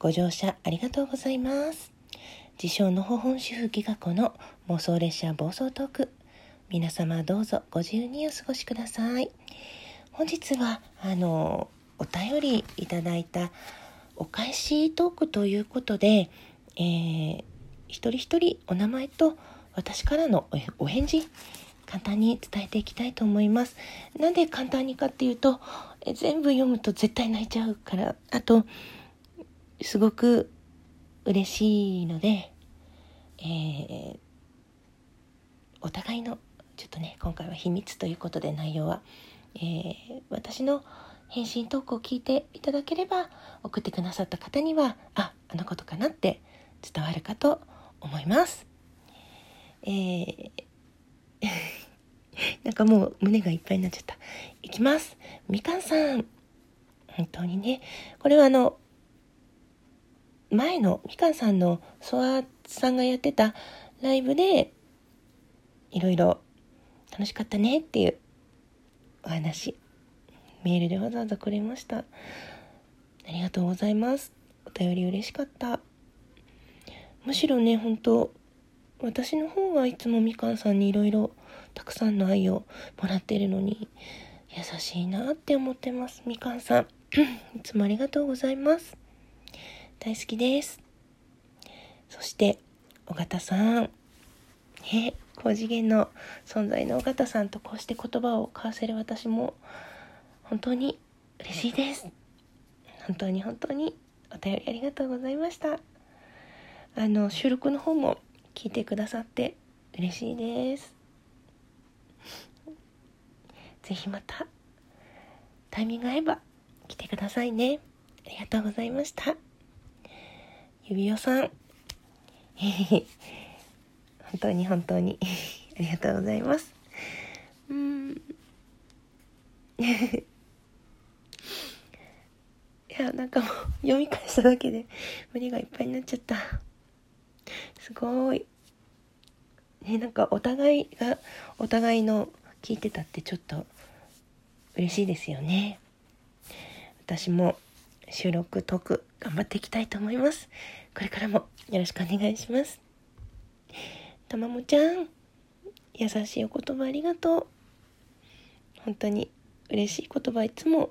ご乗車ありがとうございます。自称のほ本主婦ギガ子の妄想列車暴走トーク。皆様どうぞご自由にお過ごしください。本日は、あの、お便りいただいたお返しトークということで、えー、一人一人お名前と私からのお返事、簡単に伝えていきたいと思います。なんで簡単にかっていうと、え全部読むと絶対泣いちゃうから、あと、すごく嬉しいので、えー、お互いの、ちょっとね、今回は秘密ということで内容は、えー、私の返信トークを聞いていただければ、送ってくださった方には、あ、あのことかなって伝わるかと思います。えー なんかもう胸がいっぱいになっちゃった。いきます。みかんさん。本当にね。これはあの、前のみかんさんのソワさんがやってたライブで、いろいろ楽しかったねっていうお話、メールでわざわざくれました。ありがとうございます。お便り嬉しかった。むしろね、本当私の方がいつもみかんさんにいろいろたくさんの愛をもらってるのに優しいなって思ってますみかんさんいつもありがとうございます大好きです。そして尾形さん。ね高次元の存在の尾形さんとこうして言葉を交わせる私も本当に嬉しいです。本当に本当にお便りありがとうございました。あの収録の方も聞いてくださって嬉しいです。ぜひまたタイミング合えば来てくださいね。ありがとうございました。指輪さん。本当に本当に。ありがとうございます。うん。いやなんかもう読み返しただけで胸がいっぱいになっちゃった。すごい。ね、なんかお互いがお互いの聞いてたってちょっと嬉しいですよね。私も。収録トーク頑張っていきたいと思います。これからもよろしくお願いします。たまもちゃん、優しいお言葉ありがとう。本当に嬉しい言葉いつも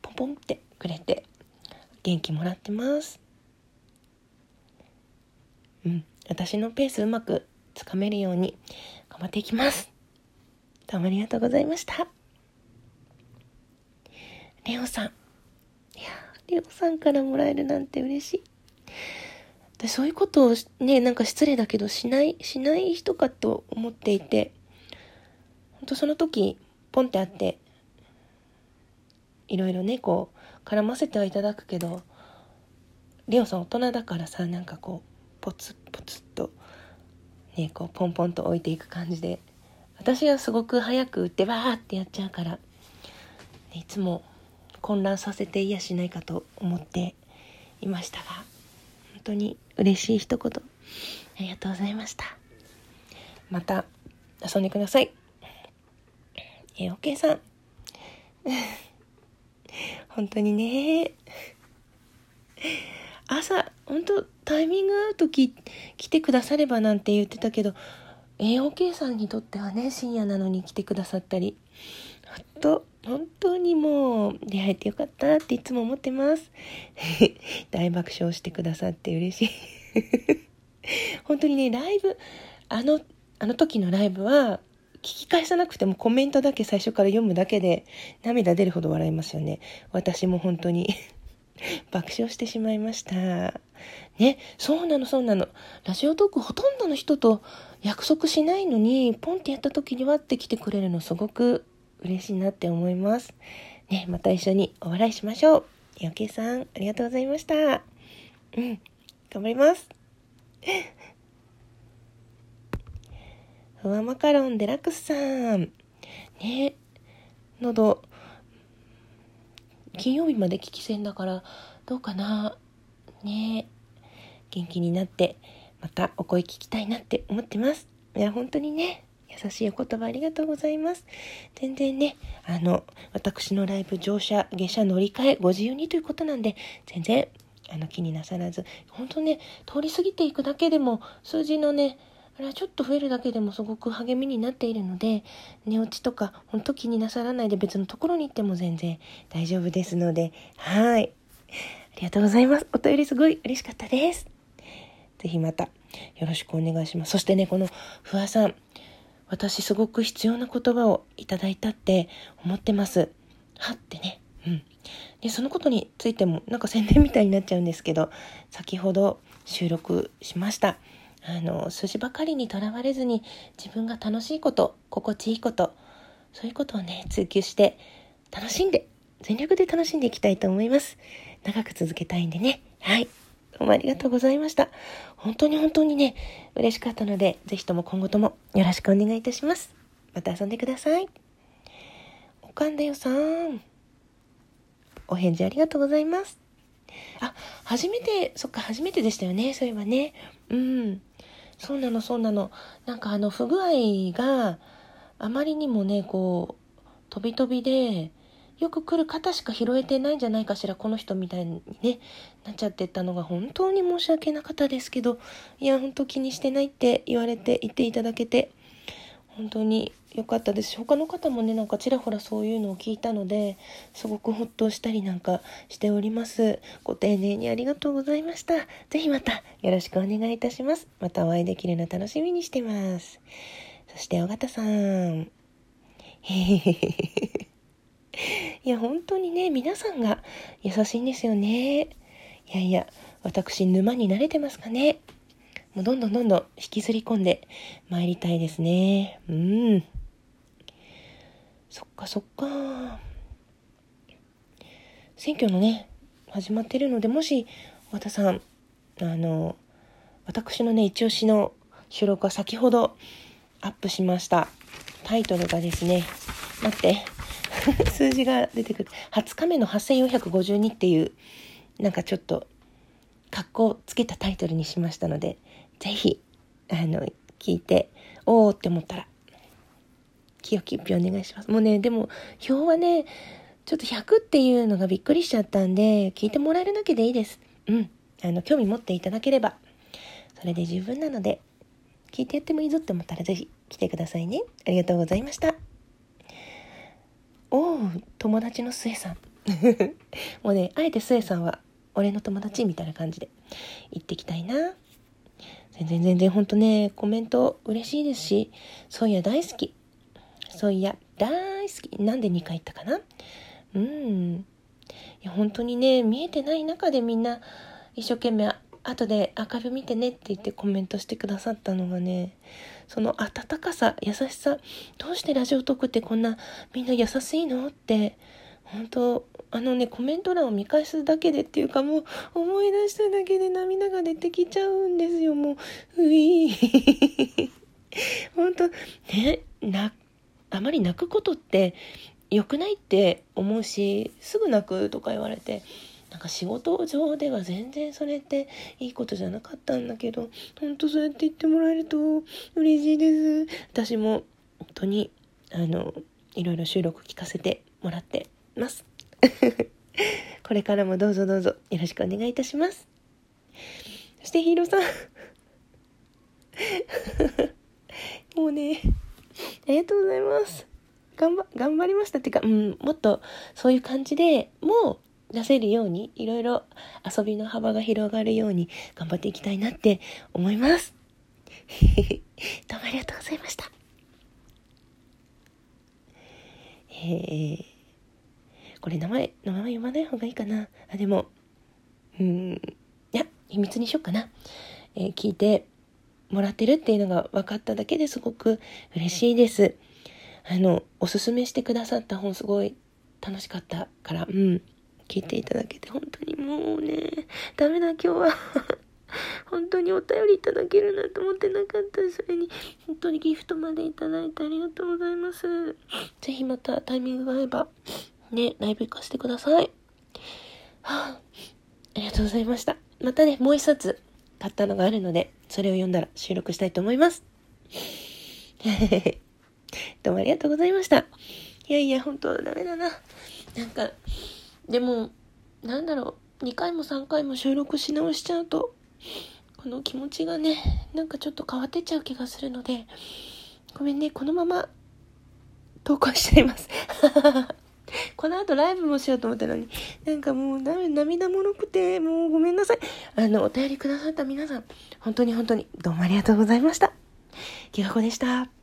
ポンポンってくれて元気もらってます。うん、私のペースうまくつかめるように頑張っていきます。どうもありがとうございました。レオさん。いやレオさんからもらえるなんて嬉しい。でそういうことをね、なんか失礼だけどしない、しない人かと思っていて、ほんとその時、ポンってあって、いろいろね、こう、絡ませてはいただくけど、レオさん大人だからさ、なんかこう、ポツポツとねこうポンポンと置いていく感じで私はすごく早く打ってバーってやっちゃうから、いつも混乱させていやしないかと思っていましたが本当に嬉しい一言ありがとうございました。また遊んでください。えー、OK さん。本当にね。朝本当タイミング合う時来てくださればなんて言ってたけど AOK さんにとってはね深夜なのに来てくださったり。本当本当にもう出会えてよかったっていつも思ってます。大爆笑してくださって嬉しい。本当にねライブあのあの時のライブは聞き返さなくてもコメントだけ最初から読むだけで涙出るほど笑いますよね。私も本当に。爆笑してしまいました。ね、そうなのそうなの。ラジオトークほとんどの人と約束しないのに、ポンってやった時にはって来てくれるのすごく嬉しいなって思います。ね、また一緒にお笑いしましょう。よけさん、ありがとうございました。うん、頑張ります。ふわマカロンデラックスさん。ね、喉、金曜日まで聞き戦だからどうかなね元気になってまたお声聞きたいなって思ってます。いや本当にね優しいお言葉ありがとうございます。全然ねあの私のライブ乗車下車乗り換えご自由にということなんで全然あの気になさらず本当ね通り過ぎていくだけでも数字のねあれはちょっと増えるだけでもすごく励みになっているので寝落ちとか本当気になさらないで別のところに行っても全然大丈夫ですのではい。ありがとうございます。お便りすごい嬉しかったです。ぜひまたよろしくお願いしますそしてねこの不破さん私すごく必要な言葉をいただいたって思ってますはってねうん。で、そのことについても、なんか宣伝みたいになっちゃうんですけど、先ほど収録しました。あの、数字ばかりにとらわれずに、自分が楽しいこと、心地いいこと、そういうことをね、追求して、楽しんで、全力で楽しんでいきたいと思います。長く続けたいんでね。はい。どうもありがとうございました。本当に本当にね、嬉しかったので、ぜひとも今後ともよろしくお願いいたします。また遊んでください。おかんだよさん。お返事ありがとうございます。あ、初めて、そっか、初めてでしたよね、そういえばね。うん。そうなの、そうなの。なんかあの、不具合があまりにもね、こう、飛び飛びで、よく来る方しか拾えてないんじゃないかしら、この人みたいにね、なっちゃってったのが本当に申し訳なかったですけど、いや、本当気にしてないって言われて、言っていただけて、本当に良かったです。他の方もねなんかちらほらそういうのを聞いたのですごくほっとしたりなんかしております。ご丁寧にありがとうございました。是非またよろしくお願いいたします。またお会いできるの楽しみにしてます。そして尾形さん。へへへへへいや本当にね皆さんが優しいんですよねいやいや私沼に慣れてますかねもうどんどんどんどん引きずり込んで参りたいですね。うん。そっかそっか。選挙のね、始まってるので、もし、和田さん、あの、私のね、一押しの収録は先ほどアップしました。タイトルがですね、待って、数字が出てくる。20日目の8452っていう、なんかちょっと、格好つけたタイトルにしましたので、ぜひ、あの、聞いて、おーって思ったら、清き一票お願いします。もうね、でも、票はね、ちょっと100っていうのがびっくりしちゃったんで、聞いてもらえるだけでいいです。うん。あの、興味持っていただければ、それで十分なので、聞いてやってもいいぞって思ったらぜひ来てくださいね。ありがとうございました。おー、友達の末さん。もうね、あえて末さんは俺の友達みたいな感じで言ってきたいな。全然全然ほんとね、コメント嬉しいですし、そういや大好き。そういや大好き。なんで2回言ったかな？うん。いや、本当にね、見えてない中でみんな一生懸命後でアーカイブ見てねって言ってコメントしてくださったのがね、その温かさ、優しさ、どうしてラジオトークってこんなみんな優しいの？って本当あのねコメント欄を見返すだけでっていうかもう思い出しただけで涙が出てきちゃうんですよ。もううい 本当ねなあまり泣くことって良くないって思うしすぐ泣くとか言われてなんか仕事上では全然それっていいことじゃなかったんだけど本当そうやって言ってもらえると嬉しいです私も本当にあのいろいろ収録聞かせてもらってます。これからもどうぞどうぞよろしくお願いいたします。そしてヒーローさん もうね、ありがとうございます。頑張、頑張りましたっていうか、うん、もっとそういう感じでもう出せるように、いろいろ遊びの幅が広がるように頑張っていきたいなって思います。どうもありがとうございました。えーこれ名前、名前読まない方がいいかな。あ、でも、うん、いや、秘密にしよっかな。えー、聞いてもらってるっていうのが分かっただけですごく嬉しいです。あの、おすすめしてくださった本すごい楽しかったから、うん、聞いていただけて本当にもうね、ダメだ今日は。本当にお便りいただけるなんて思ってなかった。それに、本当にギフトまでいただいてありがとうございます。ぜひまたタイミングが合えば、ね、ライブ行かせてください。はあ、ありがとうございました。またね、もう一冊買ったのがあるので、それを読んだら収録したいと思います。どうもありがとうございました。いやいや、本当ダメだな。なんか、でも、なんだろう、2回も3回も収録し直しちゃうと、この気持ちがね、なんかちょっと変わってっちゃう気がするので、ごめんね、このまま投稿しちゃいます。この後ライブもしようと思ったのに、なんかもう涙もろくて、もうごめんなさい。あの、お便りくださった皆さん、本当に本当にどうもありがとうございました。きがこでした。